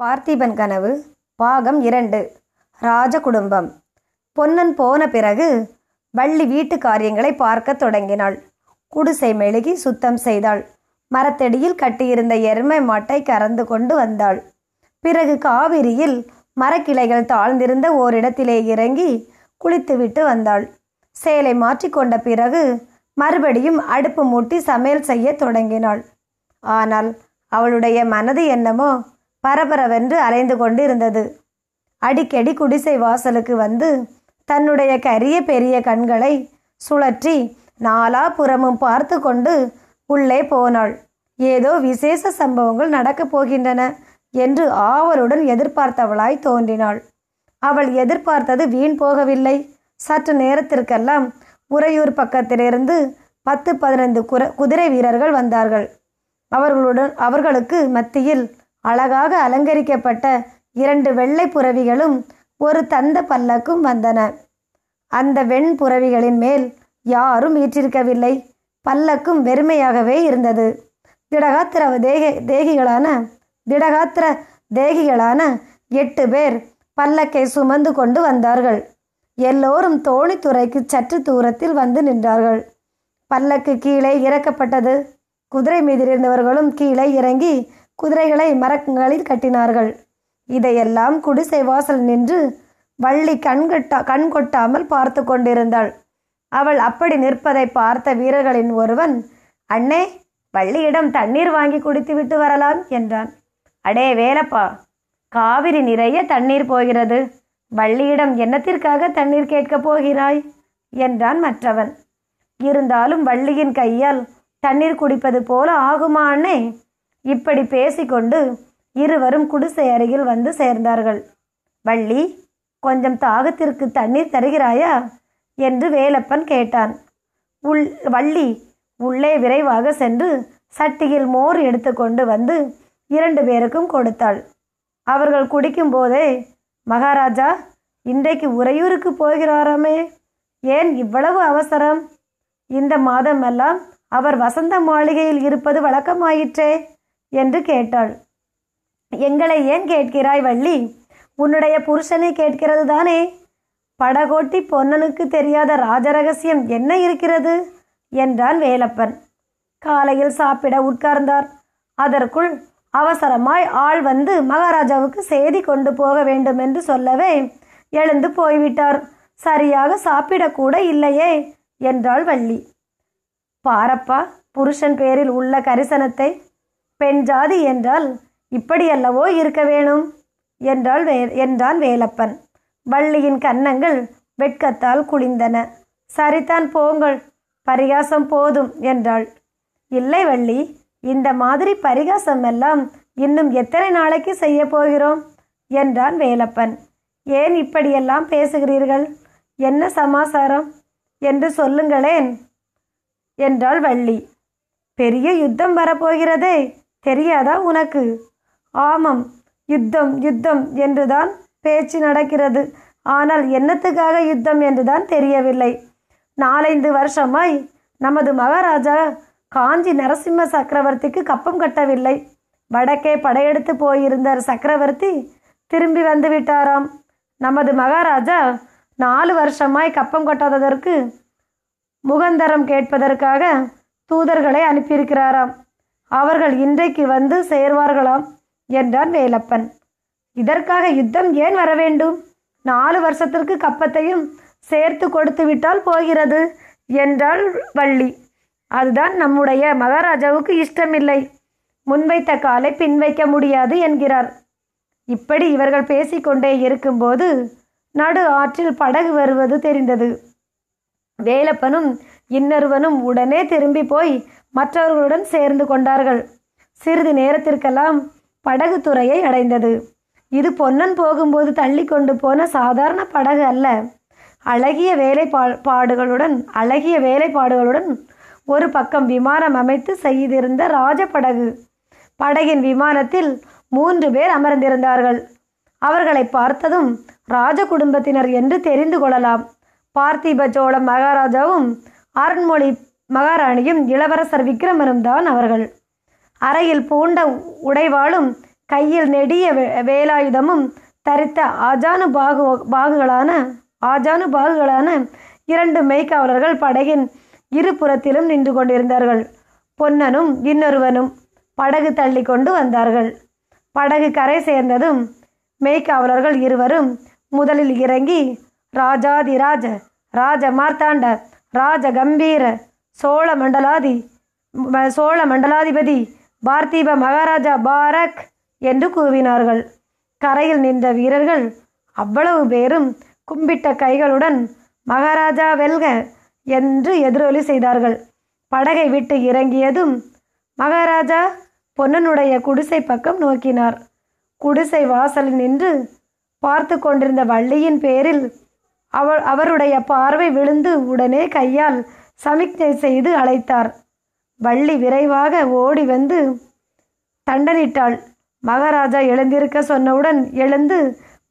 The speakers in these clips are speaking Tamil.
பார்த்திபன் கனவு பாகம் இரண்டு ராஜ குடும்பம். பொன்னன் போன பிறகு வள்ளி வீட்டு காரியங்களை பார்க்க தொடங்கினாள். குடிசை மெழுகி சுத்தம் செய்தாள். மரத்தடியில் கட்டியிருந்த எருமை மாட்டை கறந்து கொண்டு வந்தாள். பிறகு காவிரியில் மரக்கிளைகள் தாழ்ந்திருந்த ஓரிடத்திலே இறங்கி குளித்துவிட்டு வந்தாள். சேலை மாற்றிக்கொண்ட பிறகு மறுபடியும் அடுப்பு மூட்டி சமையல் செய்யத் தொடங்கினாள். ஆனால் அவளுடைய மனது என்னமோ பரபரவென்று அலைந்து கொண்டிருந்தது. அடிக்கடி குடிசை வாசலுக்கு வந்து தன்னுடைய கரிய பெரிய கண்களை சுழற்றி நாலா புறமும் பார்த்து கொண்டு உள்ளே போனாள். ஏதோ விசேஷ சம்பவங்கள் நடக்கப் போகின்றன என்று ஆவலுடன் எதிர்பார்த்தவளாய் தோன்றினாள். அவள் எதிர்பார்த்தது வீண் போகவில்லை. சற்று நேரத்திற்கெல்லாம் உறையூர் பக்கத்திலிருந்து பத்து பதினைந்து குர குதிரை வீரர்கள் வந்தார்கள். அவர்களுடன் அவர்களுக்கு மத்தியில் அழகாக அலங்கரிக்கப்பட்ட இரண்டு வெள்ளை புறவிகளும் ஒரு தந்த பல்லக்கும் வந்தன. அந்த வெண் புறவிகளின் மேல் யாரும் ஈற்றிருக்கவில்லை பல்லக்கும் வெறுமையாகவே இருந்தது. திடகாத்திர தேக தேகிகளான திடகாத்திர தேகிகளான எட்டு பேர் பல்லக்கை சுமந்து கொண்டு வந்தார்கள். எல்லோரும் தோணித்துறைக்கு சற்று தூரத்தில் வந்து நின்றார்கள். பல்லக்கு கீழே இறக்கப்பட்டது. குதிரை மீதிருந்தவர்களும் கீழே இறங்கி குதிரைகளை மரங்களில் கட்டினார்கள். இதையெல்லாம் குடிசை வாசல் நின்று வள்ளி கண்கட்டா கண் கொட்டாமல் பார்த்து கொண்டிருந்தாள். அவள் அப்படி நிற்பதை பார்த்த வீரர்களின் ஒருவன் அண்ணே வள்ளியிடம் தண்ணீர் வாங்கி குடித்துவிட்டு வரலாம் என்றான். அடே வேலப்பா காவிரி நிறைய தண்ணீர் போகிறது. வள்ளியிடம் என்னத்திற்காக தண்ணீர் கேட்கப் போகிறாய்? என்றான் மற்றவன். இருந்தாலும் வள்ளியின் கையால் தண்ணீர் குடிப்பது போல ஆகுமா அண்ணே? இப்படி பேசிக்கொண்டு இருவரும் குடிசை அருகில் வந்து சேர்ந்தார்கள். வள்ளி கொஞ்சம் தாகத்திற்கு தண்ணீர் தருகிறாயா? என்று வேலப்பன் கேட்டான். உள் வள்ளி உள்ளே விரைவாக சென்று சட்டியில் மோர் எடுத்துக்கொண்டு வந்து இரண்டு பேருக்கும் கொடுத்தாள். அவர்கள் குடிக்கும் போதே மகாராஜா இன்றைக்கு உறையூருக்கு போகிறாராமே ஏன் இவ்வளவு அவசரம்? இந்த மாதமெல்லாம் அவர் வசந்த மாளிகையில் இருப்பது வழக்கமாயிற்றே. என்று கேட்டாள். எங்களை ஏன் கேட்கிறாய் வள்ளி? உன்னுடைய புருஷனை கேட்கிறது தானே படகோட்டி பொன்னனுக்கு தெரியாத ராஜரகசியம் என்ன இருக்கிறது? என்றான் வேலப்பன். காலையில் சாப்பிட உட்கார்ந்தார். அதற்குள் அவசரமாய் ஆள் வந்து மகாராஜாவுக்கு செய்தி கொண்டு போக வேண்டும் என்று சொல்லவே எழுந்து போய்விட்டார். சரியாக சாப்பிடக்கூட இல்லையே என்றாள் வள்ளி. பாரப்பா புருஷன் பேரில் உள்ள கரிசனத்தை பெண் ஜாதி என்றால் இப்படியல்லவோ இருக்க வேணும்? என்றால் வே என்றான் வேலப்பன். வள்ளியின் கன்னங்கள் வெட்கத்தால் குளிந்தன. சரிதான் போங்கள் பரிகாசம் போதும் என்றாள். இல்லை வள்ளி இந்த மாதிரி பரிகாசம் எல்லாம் இன்னும் எத்தனை நாளைக்கு செய்ய போகிறோம்? என்றான் வேலப்பன். ஏன் இப்படியெல்லாம் பேசுகிறீர்கள்? என்ன சமாசாரம்? என்று சொல்லுங்களேன் என்றாள் வள்ளி. பெரிய யுத்தம் வரப்போகிறதே தெரியாதா உனக்கு? ஆமாம் யுத்தம் யுத்தம் என்றுதான் பேச்சு நடக்கிறது. ஆனால் என்னத்துக்காக யுத்தம் என்றுதான் தெரியவில்லை. நாலைந்து வருஷமாய் நமது மகாராஜா காஞ்சி நரசிம்ம சக்கரவர்த்திக்கு கப்பம் கட்டவில்லை. வடக்கே படையெடுத்து போயிருந்த சக்கரவர்த்தி திரும்பி வந்து விட்டாராம். நமது மகாராஜா நாலு வருஷமாய் கப்பம் கட்டாததற்கு முகந்தரம் கேட்பதற்காக தூதர்களை அனுப்பியிருக்கிறாராம். அவர்கள் இன்றைக்கு வந்து சேர்வார்களாம் என்றான் வேலப்பன். இதற்காக யுத்தம் ஏன் வர வேண்டும்? நாலு வருஷத்திற்கு கப்பத்தையும் சேர்த்து கொடுத்து விட்டால் போகிறது என்றாள் வள்ளி. அதுதான் நம்முடைய மகாராஜாவுக்கு இஷ்டமில்லை. முன்வைத்த காலை பின்வைக்க முடியாது என்கிறார். இப்படி இவர்கள் பேசிக்கொண்டே இருக்கும்போது நடு ஆற்றில் படகு வருவது தெரிந்தது. வேலப்பனும் இன்னொருவனும் உடனே திரும்பி போய் மற்றவர்களுடன் சேர்ந்து கொண்டார்கள். சிறிது நேரத்திற்கெல்லாம் படகு துறையை அடைந்தது. இது பொன்னன் போகும்போது தள்ளி கொண்டு போன சாதாரண படகு அல்ல. அழகிய வேலைப்பா பாடுகளுடன் அழகிய வேலைப்பாடுகளுடன் ஒரு பக்கம் விமானம் அமைத்து செய்திருந்த ராஜபடகு படகின் விமானத்தில் மூன்று பேர் அமர்ந்திருந்தார்கள். அவர்களை பார்த்ததும் ராஜ குடும்பத்தினர் என்று தெரிந்து கொள்ளலாம். பார்த்திப சோழ மகாராஜாவும் அருண்மொழி மகாராணியும் இளவரசர் விக்ரமனும் தான் அவர்கள். அறையில் பூண்ட உடைவாளும் கையில் நெடிய வே- வேலாயுதமும் தரித்த ஆஜானு பாகு பாகுகளான ஆஜானு பாகுகளான இரண்டு மெய்க்காவலர்கள் படகின் இருபுறத்திலும் நின்று கொண்டிருந்தார்கள். பொன்னனும் இன்னொருவனும் படகு தள்ளி கொண்டு வந்தார்கள். படகு கரை சேர்ந்ததும் மெய்க்காவலர்கள் இருவரும் முதலில் இறங்கி ராஜாதிராஜ ராஜ மார்த்தாண்ட ராஜ கம்பீர சோழ மண்டலாதி சோழ மண்டலாதிபதி பார்த்திப மகாராஜா பாரக் என்று கூவினார்கள். கரையில் நின்ற வீரர்கள் அவ்வளவு பேரும் கும்பிட்ட கைகளுடன் மகாராஜா வெல்க என்று எதிரொலி செய்தார்கள். படகை விட்டு இறங்கியதும் மகாராஜா பொன்னனுடைய குடிசை பக்கம் நோக்கினார். குடிசை வாசலில் நின்று பார்த்து கொண்டிருந்த வள்ளியின் பேரில் அவ அவருடைய பார்வை விழுந்து உடனே கையால் சமிக்ஞை செய்து அழைத்தார். வள்ளி விரைவாக ஓடி வந்து தண்டனிட்டாள். மகாராஜா எழுந்திருக்க சொன்னவுடன் எழுந்து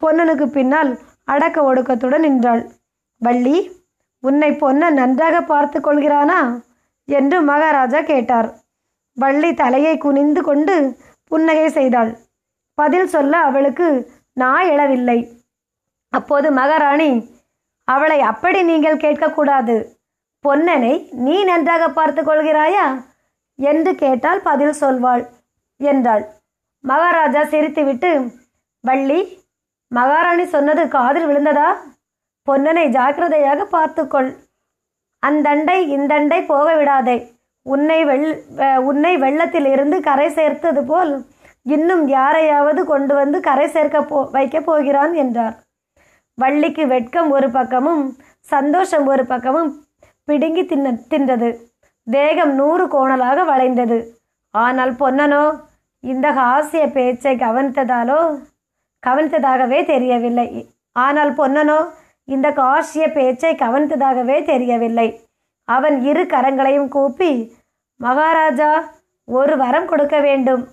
பொன்னனுக்கு பின்னால் அடக்க ஒடுக்கத்துடன் நின்றாள். வள்ளி உன்னை பொன்னன் நன்றாக பார்த்து கொள்கிறானா? என்று மகாராஜா கேட்டார். வள்ளி தலையை குனிந்து கொண்டு புன்னகை செய்தாள். பதில் சொல்ல அவளுக்கு நான் எழவில்லை. அப்போது மகாராணி அவளை அப்படி நீங்கள் கேட்கக்கூடாது. பொன்னனை நீ நன்றாக பார்த்து கொள்கிறாயா என்று கேட்டால் பதில் சொல்வாள் என்றாள். மகாராஜா சிரித்துவிட்டு வள்ளி மகாராணி சொன்னது காதில் விழுந்ததா? பொன்னனை ஜாக்கிரதையாக பார்த்துக்கொள். அந்தண்டை இந்தண்டை போக விடாதே உன்னை வெள் உன்னை வெள்ளத்தில் இருந்து கரை சேர்த்தது போல் இன்னும் யாரையாவது கொண்டு வந்து கரை சேர்க்க போ வைக்கப் போகிறான் என்றார். வள்ளிக்கு வெட்கம் ஒரு பக்கமும் சந்தோஷம் ஒரு பக்கமும் பிடுங்கி தின்ன தின்றது. தேகம் நூறு கோணலாக வளைந்தது. ஆனால் பொன்னனோ இந்த ஹாஸ்ய பேச்சை கவனித்ததாலோ? கவனித்ததாகவே தெரியவில்லை. ஆனால் பொன்னனோ இந்த காசிய பேச்சை கவனித்ததாகவே தெரியவில்லை. அவன் இரு கரங்களையும் கூப்பி மகாராஜா ஒரு வரம் கொடுக்க வேண்டும்.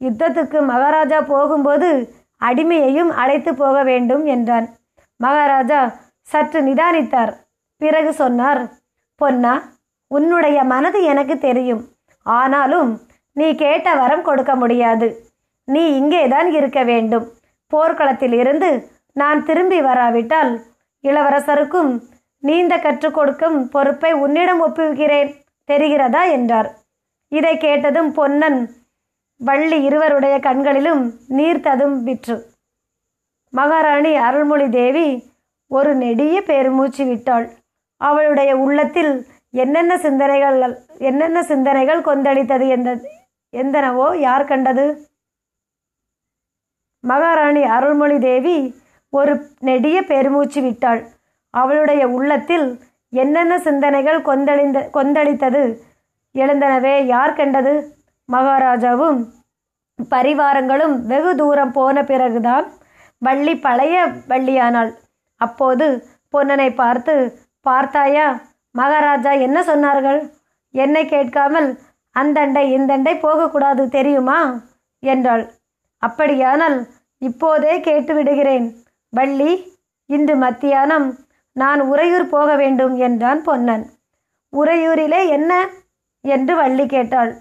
யுத்தத்துக்கு மகாராஜா போகும்போது அடிமையையும் அழைத்து போக வேண்டும் என்றான். மகாராஜா சற்று நிதானித்தார். பிறகு சொன்னார் பொன்னா உன்னுடைய மனது எனக்கு தெரியும். ஆனாலும் நீ கேட்ட வரம் கொடுக்க முடியாது. நீ இங்கேதான் இருக்க வேண்டும். போர்க்களத்தில் இருந்து நான் திரும்பி வராவிட்டால் இளவரசருக்கும் நீந்த கற்றுக் கொடுக்கும் பொறுப்பை உன்னிடம் ஒப்புவிக்கிறேன். தெரிகிறதா? என்றார். இதை கேட்டதும் பொன்னன் வள்ளி இருவருடைய கண்களிலும் நீர் ததும்பிற்று மகாராணி அருள்மொழி தேவி ஒரு நெடிய பெருமூச்சு விட்டாள். அவளுடைய உள்ளத்தில் என்னென்ன சிந்தனைகள் என்னென்ன சிந்தனைகள் கொந்தளித்தது எந்த எந்தனவோ யார் கண்டது? மகாராணி அருள்மொழி தேவி ஒரு நெடிய பெருமூச்சு விட்டாள். அவளுடைய உள்ளத்தில் என்னென்ன சிந்தனைகள் கொந்தளிந்த கொந்தளித்தது? எழுந்தனவே யார் கண்டது? மகாராஜாவும் பரிவாரங்களும் வெகு தூரம் போன பிறகுதான் வள்ளி பழைய வள்ளியானாள். அப்போது பொன்னனை பார்த்து பார்த்தாயா? மகாராஜா என்ன சொன்னார்கள்? என்னை கேட்காமல் அந்தண்டை இந்தண்டை போகக்கூடாது தெரியுமா? என்றாள். அப்படியானால் இப்போதே கேட்டு விடுகிறேன். வள்ளி இன்று மத்தியானம் நான் உறையூர் போக வேண்டும் என்றான் பொன்னன். உறையூரிலே என்ன? என்று வள்ளி கேட்டாள்.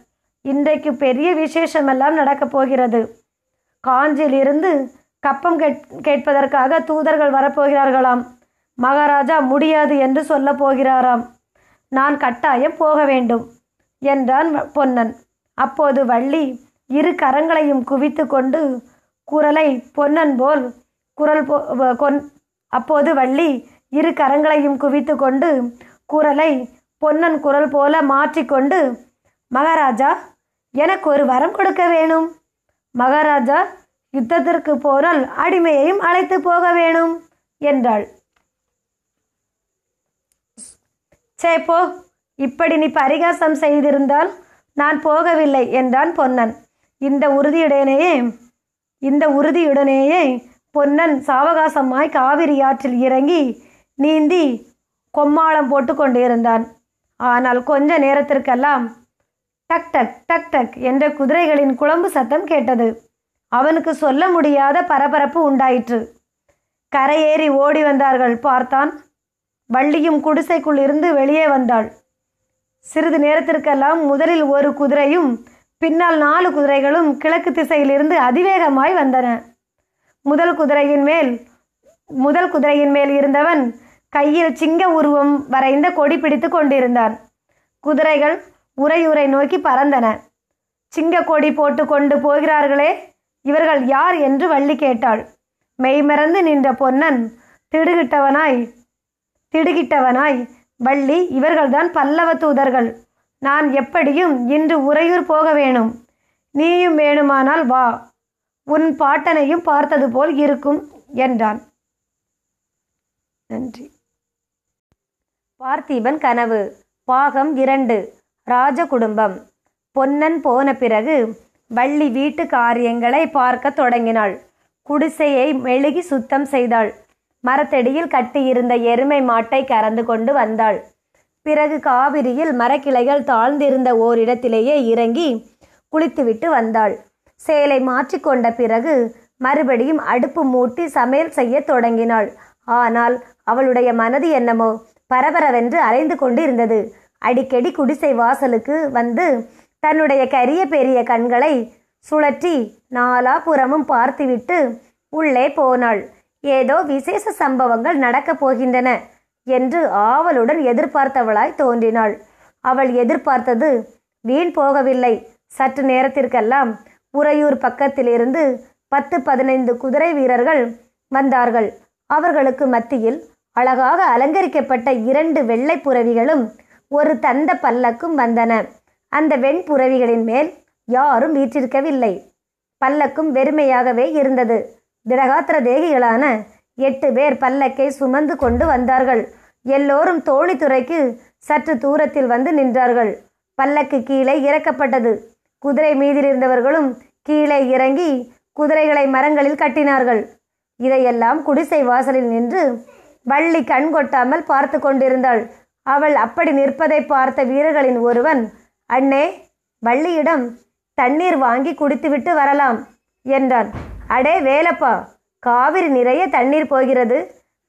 இன்றைக்கு பெரிய விசேஷமெல்லாம் நடக்கப் போகிறது. காஞ்சியிலிருந்து கப்பம் கேட் கேட்பதற்காக தூதர்கள் வரப்போகிறார்களாம். மகாராஜா முடியாது என்று சொல்லப் போகிறாராம். நான் கட்டாயம் போக வேண்டும் என்றான் வ- பொன்னன். அப்போது வள்ளி இரு கரங்களையும் குவித்து கொண்டு குரலை பொன்னன் போல் குரல் போ கொன் அப்போது வள்ளி இரு கரங்களையும் குவித்து கொண்டு குரலை பொன்னன் குரல் போல மாற்றிக்கொண்டு மகாராஜா எனக்கு ஒரு வரம் கொடுக்க வேணும். மகாராஜா யுத்தத்திற்கு போனால் அடிமையையும் அழைத்து போக வேணும் என்றாள். சே போ. இப்படி நீ பரிகாசம் செய்திருந்தால் நான் போகவில்லை என்றான் பொன்னன். இந்த உறுதியுடனேயே இந்த உறுதியுடனேயே பொன்னன் சாவகாசமாய் காவிரி ஆற்றில் இறங்கி நீந்தி கொம்மாளம் போட்டு கொண்டிருந்தான். ஆனால் கொஞ்ச நேரத்திற்கெல்லாம் டக் டக் டக் டக் என்ற குதிரைகளின் குழம்பு சத்தம் கேட்டது. அவனுக்கு சொல்ல முடியாத பரபரப்பு உண்டாயிற்று. கரையேறி ஓடி வந்தார்கள் பார்த்தான். வள்ளியும் குடிசைக்குள் இருந்து வெளியே வந்தாள். சிறிது நேரத்திற்கெல்லாம் முதலில் ஒரு குதிரையும் பின்னால் நாலு குதிரைகளும் கிழக்கு திசையிலிருந்து அதிவேகமாய் வந்தன. முதல் குதிரையின் மேல் முதல் குதிரையின் மேல் இருந்தவன் கையில் சிங்க உருவம் வரைந்த கொடி பிடித்து கொண்டிருந்தான். குதிரைகள் உரையுரை நோக்கி பறந்தன. சிங்க கொடி போட்டு கொண்டு போகிறார்களே இவர்கள் யார் என்று வள்ளி கேட்டாள். மெய்மறந்து நின்ற பொன்னன் திடுகிட்டவனாய் திடுகிட்டவனாய். வள்ளி இவர்கள்தான் பல்லவ தூதர்கள். நான் எப்படியும் இன்று உறையூர் போக வேணும். நீயும் வேணுமானால் வா. உன் பாட்டனையும் பார்த்தது போல் இருக்கும் என்றான். நன்றி. பார்த்திபன் கனவு. பாகம் இரண்டு. ராஜ குடும்பம் பொன்னன் போன பிறகு வள்ளி வீட்டு காரியங்களை பார்க்க தொடங்கினாள். குடிசையை மெழுகி சுத்தம் செய்தாள். மரத்தடியில் கட்டியிருந்த எருமை மாட்டை கறந்து கொண்டு வந்தாள். பிறகு காவிரியில் மரக்கிளைகள் தாழ்ந்திருந்த ஓரிடத்திலேயே இறங்கி குளித்துவிட்டு வந்தாள். சேலை மாற்றிக்கொண்ட பிறகு மறுபடியும் அடுப்பு மூட்டி சமையல் செய்ய தொடங்கினாள். ஆனால் அவளுடைய மனது என்னமோ பரபரவென்று அலைந்து கொண்டு இருந்தது அடிக்கடி குடிசை வாசலுக்கு வந்து தன்னுடைய கரிய பெரிய கண்களை சுழற்றி நாலா புறமும் பார்த்துவிட்டு உள்ளே போனாள். ஏதோ விசேஷ சம்பவங்கள் நடக்கப் போகின்றன என்று ஆவலுடன் எதிர்பார்த்தவளாய் தோன்றினாள். அவள் எதிர்பார்த்தது வீண் போகவில்லை. சற்று நேரத்திற்கெல்லாம் உறையூர் பக்கத்திலிருந்து பத்து பதினைந்து குதிரை வீரர்கள் வந்தார்கள். அவர்களுக்கு மத்தியில் அழகாக அலங்கரிக்கப்பட்ட இரண்டு வெள்ளை புறவிகளும் ஒரு தந்த பல்லக்கும் வந்தன. அந்த வெண்புறவிகளின் மேல் யாரும் வீற்றிருக்கவில்லை. பல்லக்கும் வெறுமையாகவே இருந்தது. திடகாத்திர தேகிகளான எட்டு பேர் பல்லக்கை சுமந்து கொண்டு வந்தார்கள். எல்லோரும் தோணித்துறைக்கு சற்று தூரத்தில் வந்து நின்றார்கள். பல்லக்கு கீழே இறக்கப்பட்டது. குதிரை மீதிலிருந்தவர்களும் கீழே இறங்கி குதிரைகளை மரங்களில் கட்டினார்கள். இதையெல்லாம் குடிசை வாசலில் நின்று வள்ளி கண் கொட்டாமல் பார்த்து கொண்டிருந்தாள். அவள் அப்படி நிற்பதை பார்த்த வீரர்களின் ஒருவன் அண்ணே வள்ளியிடம் தண்ணீர் வாங்கி குடித்துவிட்டு வரலாம் என்றான். அடே வேலப்பா காவிரி நிறைய தண்ணீர் போகிறது.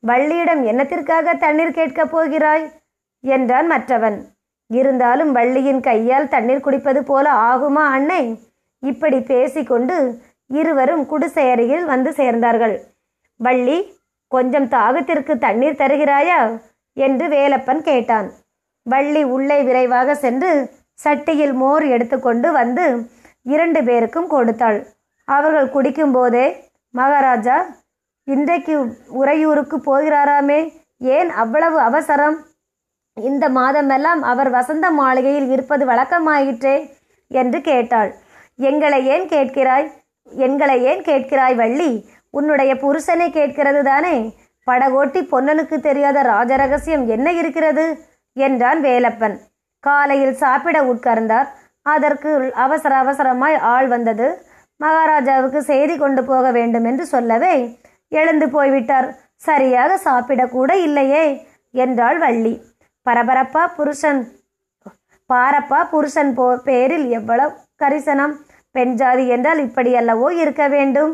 வள்ளியிடம் என்னத்திற்காக தண்ணீர் கேட்கப் போகிறாய்? என்றான் மற்றவன். இருந்தாலும் வள்ளியின் கையால் தண்ணீர் குடிப்பது போல ஆகுமா அன்னை இப்படி பேசிக்கொண்டு இருவரும் குடிசை அருகில் வந்து சேர்ந்தார்கள். வள்ளி கொஞ்சம் தாகத்திற்கு தண்ணீர் தருகிறாயா? என்று வேலப்பன் கேட்டான். வள்ளி உள்ளே விரைவாக சென்று சட்டியில் மோர் எடுத்துக்கொண்டு வந்து இரண்டு பேருக்கும் கொடுத்தாள். அவர்கள் குடிக்கும்போதே மகாராஜா இன்றைக்கு உறையூருக்கு போகிறாராமே ஏன் அவ்வளவு அவசரம்? இந்த மாதமெல்லாம் அவர் வசந்த மாளிகையில் இருப்பது வழக்கமாயிற்றே? என்று கேட்டாள். எங்களை ஏன் கேட்கிறாய்? எங்களை ஏன் கேட்கிறாய் வள்ளி? உன்னுடைய புருஷனை கேட்கிறது தானே? படகோட்டி பொன்னனுக்கு தெரியாத ராஜரகசியம் என்ன இருக்கிறது? என்றான் வேலப்பன். காலையில் சாப்பிட உட்கார்ந்தார். அதற்கு அவசர அவசரமாய் ஆள் வந்தது. மகாராஜாவுக்கு செய்தி கொண்டு போக வேண்டும் என்று சொல்லவே எழுந்து போய்விட்டார். சரியாக சாப்பிடக்கூட இல்லையே என்றாள் வள்ளி. பரபரப்பா புருஷன் பாரப்பா புருஷன் போ பேரில் எவ்வளவு கரிசனம். பெண் ஜாதி என்றால் இப்படியல்லவோ இருக்க வேண்டும்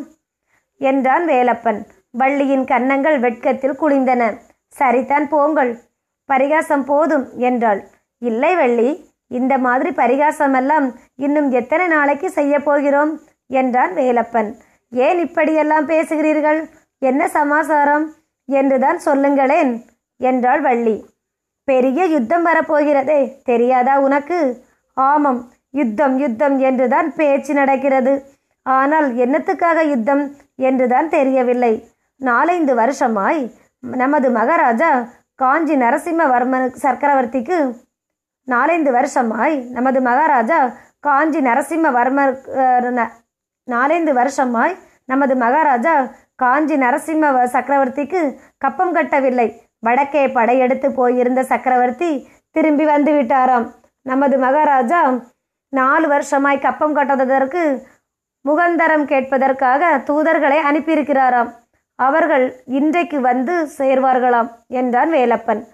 என்றான் வேலப்பன். வள்ளியின் கன்னங்கள் வெட்கத்தில் குளிந்தன சரிதான் போங்கள் பரிகாசம் போதும் என்றாள். இல்லை வள்ளி இந்த மாதிரி பரிகாசமெல்லாம் இன்னும் எத்தனை நாளைக்கு செய்ய போகிறோம்? என்றான் வேலப்பன். ஏன் இப்படியெல்லாம் பேசுகிறீர்கள்? என்ன சமாசாரம்? என்றுதான் சொல்லுங்களேன் என்றாள் வள்ளி. பெரிய யுத்தம் வரப்போகிறதே தெரியாதா உனக்கு? ஆமாம் யுத்தம் யுத்தம் என்றுதான் பேச்சு நடக்கிறது. ஆனால் என்னத்துக்காக யுத்தம்? என்றுதான் தெரியவில்லை. நாலைந்து வருஷமாய் நமது மகாராஜா காஞ்சி நரசிம்மவர்மன் சக்கரவர்த்திக்கு நாலைந்து வருஷமாய் நமது மகாராஜா காஞ்சி நரசிம்மவர்மர் ந- நாலைந்து வருஷமாய் நமது மகாராஜா காஞ்சி நரசிம்ம வ- சக்கரவர்த்திக்கு கப்பம் கட்டவில்லை. வடக்கே படையெடுத்து போயிருந்த சக்கரவர்த்தி திரும்பி வந்து விட்டாராம். நமது மகாராஜா நாலு வருஷமாய் கப்பம் கட்டாததற்கு முகந்தரம் கேட்பதற்காக தூதர்களை அனுப்பியிருக்கிறாராம். அவர்கள் இன்றைக்கு வந்து சேர்வார்களாம் என்றான் வேலப்பன்.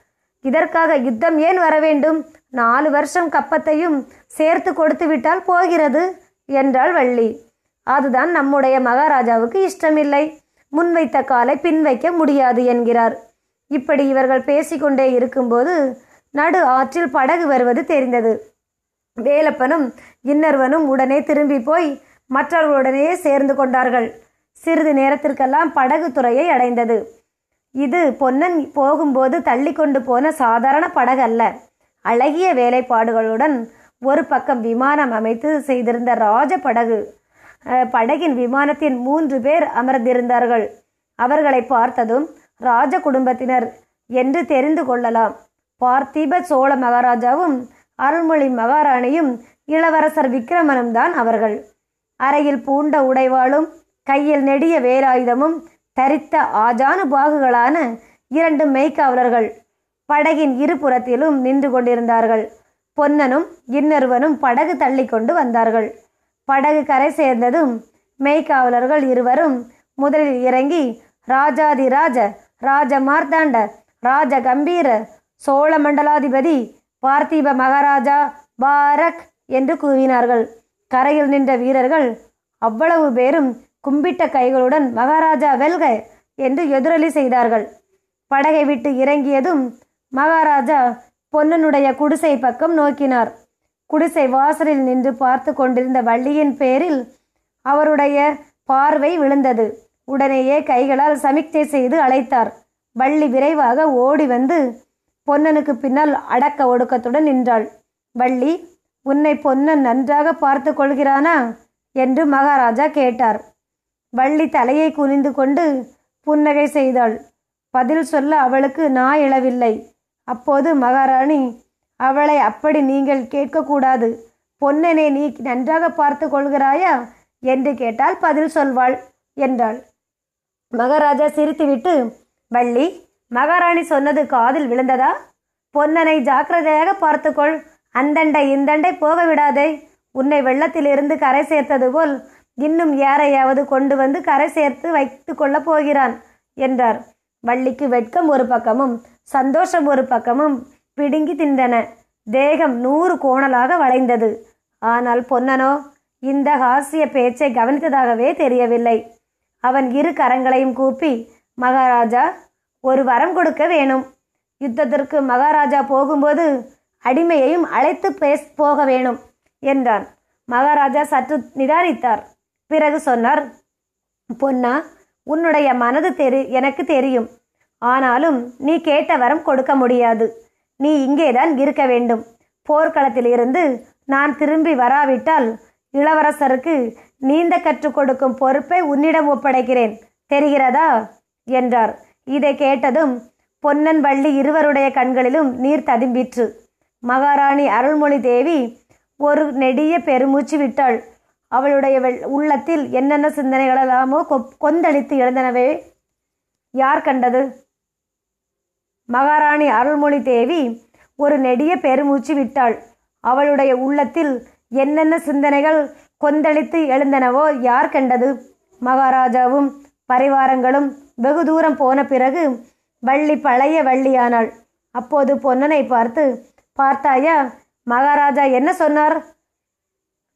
இதற்காக யுத்தம் ஏன் வர வேண்டும்? நாலு வருஷம் கப்பத்தையும் சேர்த்து கொடுத்து விட்டால் போகிறது என்றாள் வள்ளி. அதுதான் நம்முடைய மகாராஜாவுக்கு இஷ்டமில்லை. முன்வைத்த காலை பின்வைக்க முடியாது என்கிறார். இப்படி இவர்கள் பேசிக்கொண்டே இருக்கும்போது நடு ஆற்றில் படகு வருவது தெரிந்தது. வேலப்பனும் இன்னர்வனும் உடனே திரும்பி போய் மற்றவர்களுடனே சேர்ந்து கொண்டார்கள். சிறிது நேரத்திற்கெல்லாம் படகு துறையை அடைந்தது. இது பொன்னன் போகும்போது தள்ளி கொண்டு போன சாதாரண படகு அல்ல அழகிய வேலைப்பாடுகளுடன் ஒரு பக்கம் விமானம் அமைத்து செய்திருந்த ராஜ படகு. படகின் விமானத்தின் மூன்று பேர் அமர்ந்திருந்தார்கள். அவர்களை பார்த்ததும் ராஜ குடும்பத்தினர் என்று தெரிந்து கொள்ளலாம். பார்த்திப சோழ மகாராஜாவும் அருள்மொழி மகாராணியும் இளவரசர் விக்ரமனும் தான் அவர்கள். அறையில் பூண்ட உடைவாளும் கையில் நெடிய வேலாயுதமும் தரித்த ஆஜானு பாகுகளான இரண்டு மெய்க்காவலர்கள் படகின் இருபுறத்திலும் நின்று கொண்டிருந்தார்கள். பொன்னனும் இன்னொருவனும் படகு தள்ளி கொண்டு வந்தார்கள். படகு கரை சேர்ந்ததும் மெய்க்காவலர்கள் இருவரும் முதலில் இறங்கி ராஜாதிராஜ ராஜ மார்த்தாண்ட ராஜ கம்பீர சோழ மண்டலாதிபதி பார்த்திப மகாராஜா பாரக் என்று கூவினார்கள் கரையில் நின்ற வீரர்கள் அவ்வளவு பேரும் கும்பிட்ட கைகளுடன் மகாராஜா வெல்க என்று எதிரொலி செய்தார்கள். படகை விட்டு இறங்கியதும் மகாராஜா பொன்னனுடைய குடிசை பக்கம் நோக்கினார். குடிசை வாசலில் நின்று பார்த்து கொண்டிருந்த வள்ளியின் பேரில் அவருடைய பார்வை விழுந்தது. உடனேயே கைகளால் சமிக்ஞை செய்து அழைத்தார். வள்ளி விரைவாக ஓடி வந்து பொன்னனுக்கு பின்னால் அடக்க ஒடுக்கத்துடன் நின்றாள். வள்ளி உன்னை பொன்னன் நன்றாக பார்த்து கொள்கிறானா? என்று மகாராஜா கேட்டார். வள்ளி தலையை குனிந்து கொண்டு புன்னகை செய்தாள். பதில் சொல்ல அவளுக்கு நா இழவில்லை அப்போது மகாராணி அவளை அப்படி நீங்கள் கேட்கக்கூடாது. பொன்னனை நீ நன்றாக பார்த்து கொள்கிறாயா? என்று கேட்டால் பதில் சொல்வாள் என்றாள். மகாராஜா சிரித்துவிட்டு வள்ளி மகாராணி சொன்னது காதில் விழுந்ததா? பொன்னனை ஜாக்கிரதையாக பார்த்துக்கொள் அந்தண்டை இந்தண்டை போக விடாதே. உன்னை வெள்ளத்திலிருந்து கரை சேர்த்தது போல் இன்னும் யாரையாவது கொண்டு வந்து கரை சேர்த்து வைத்து கொள்ளப் போகிறான் என்றார். வள்ளிக்கு வெட்கம் ஒரு பக்கமும் சந்தோஷம் ஒரு பக்கமும் பிடுங்கி தின்றன. தேகம் நூறு கோணலாக வளைந்தது. ஆனால் பொன்னனோ இந்த ஹாஸ்ய பேச்சை கவனித்ததாகவே தெரியவில்லை. அவன் இரு கரங்களையும் கூப்பி மகாராஜா ஒரு வரம் கொடுக்க வேணும். யுத்தத்திற்கு மகாராஜா போகும்போது அடிமையையும் அழைத்து பேஸ் போக வேணும் என்றான். மகாராஜா சற்று நிதானித்தார். பிறகு சொன்னார் பொன்னா உன்னுடைய மனது தெரி எனக்கு தெரியும். ஆனாலும் நீ கேட்ட வரம் கொடுக்க முடியாது. நீ இங்கேதான் இருக்க வேண்டும். போர்க்களத்திலிருந்து நான் திரும்பி வராவிட்டால் இளவரசருக்கு நீந்த கற்றுக் கொடுக்கும் பொறுப்பை உன்னிடம் ஒப்படைக்கிறேன். தெரிகிறதா? என்றார். இதை கேட்டதும் பொன்னன் வள்ளி இருவருடைய கண்களிலும் நீர் ததும்பிற்று. மகாராணி அருள்மொழி தேவி ஒரு நெடிய பெருமூச்சு விட்டாள். அவளுடைய வெள் உள்ளத்தில் என்னென்ன சிந்தனைகளெல்லாமோ கொந்தளித்து எழுந்தனவே யார் கண்டது? மகாராணி அருள்மொழி தேவி ஒரு நெடிய பெருமூச்சு விட்டாள். அவளுடைய உள்ளத்தில் என்னென்ன சிந்தனைகள் கொந்தளித்து எழுந்தனவோ யார் கண்டது? மகாராஜாவும் பரிவாரங்களும் வெகு தூரம் போன பிறகு வள்ளி பழைய வள்ளியானாள். அப்போது பொன்னனை பார்த்து பார்த்தாயா மகாராஜா என்ன சொன்னார்?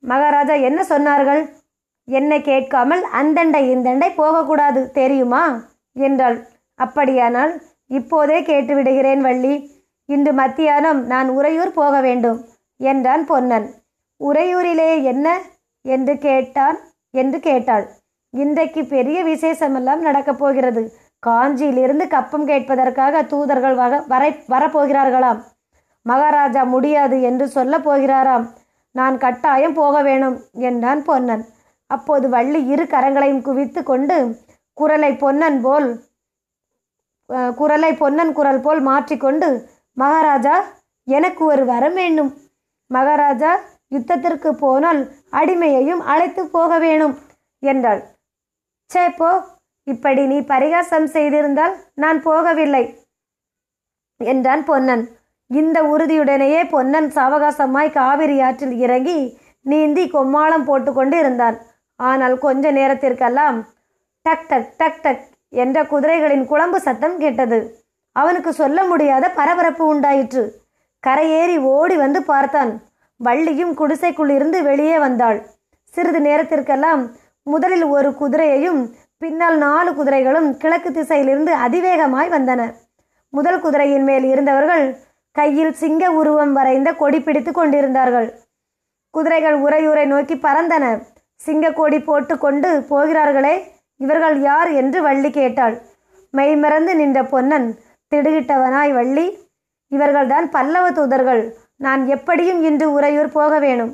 மகாராஜா என்ன சொன்னார்கள்? என்னை கேட்காமல் அந்தண்டை இந்தண்டை போகக்கூடாது தெரியுமா? என்றாள். அப்படியானால் இப்போதே கேட்டு விடுகிறேன் வள்ளி. இன்று மத்தியானம் நான் உறையூர் போக வேண்டும் என்றான் பொன்னன். உறையூரிலே என்ன? என்று கேட்டான் என்று கேட்டாள். இன்றைக்கு பெரிய விசேஷமெல்லாம் நடக்கப் போகிறது. காஞ்சியிலிருந்து கப்பம் கேட்பதற்காக தூதர்கள் வக வரை வரப்போகிறார்களாம். மகாராஜா முடியாது என்று சொல்ல போகிறாராம். நான் கட்டாயம் போக வேணும் என்றான் பொன்னன். அப்போது வள்ளி இரு கரங்களையும் குவித்து கொண்டு குரலை பொன்னன் போல் குரலை பொன்னன் குரல் போல் மாற்றிக்கொண்டு மகாராஜா எனக்கு ஒரு வரம் வேண்டும். மகாராஜா யுத்தத்திற்கு போனால் அடிமையையும் அழைத்து போக வேணும் என்றாள். சே போ. இப்படி நீ பரிகாசம் செய்திருந்தால் நான் போகவில்லை என்றான் பொன்னன். இந்த உறுதியுடனேயே பொன்னன் சாவகாசமாய் காவிரி ஆற்றில் இறங்கி நீந்தி கொம்மாளம் போட்டுக்கொண்டு இருந்தான். ஆனால் கொஞ்ச நேரத்திற்கெல்லாம் டக் டக் டக் டக் என்ற குதிரைகளின் குழம்பு சத்தம் கேட்டது. அவனுக்கு சொல்ல முடியாத பரபரப்பு உண்டாயிற்று. கரையேறி ஓடி வந்து பார்த்தான். வள்ளியும் குடிசைக்குள் இருந்து வெளியே வந்தாள். சிறிது நேரத்திற்கெல்லாம் முதலில் ஒரு குதிரையையும் பின்னால் நாலு குதிரைகளும் கிழக்கு திசையிலிருந்து அதிவேகமாய் வந்தன. முதல் குதிரையின் மேல் இருந்தவர்கள் கையில் சிங்க உருவம் வரைந்த கொடி பிடித்து கொண்டிருந்தார்கள். குதிரைகள் உரையூரை நோக்கி பறந்தன. சிங்கக்கோடி போட்டு கொண்டு போகிறார்களே இவர்கள் யார் என்று வள்ளி கேட்டாள். மெய்மறந்து நின்ற பொன்னன் திடுகிட்டவனாய் வள்ளி இவர்கள்தான் பல்லவ தூதர்கள். நான் எப்படியும் இன்று உறையூர் போக வேணும்.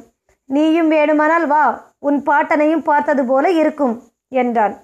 நீயும் வேணுமானால் வா உன் பாட்டனையும் பார்த்தது போல இருக்கும் என்றான்.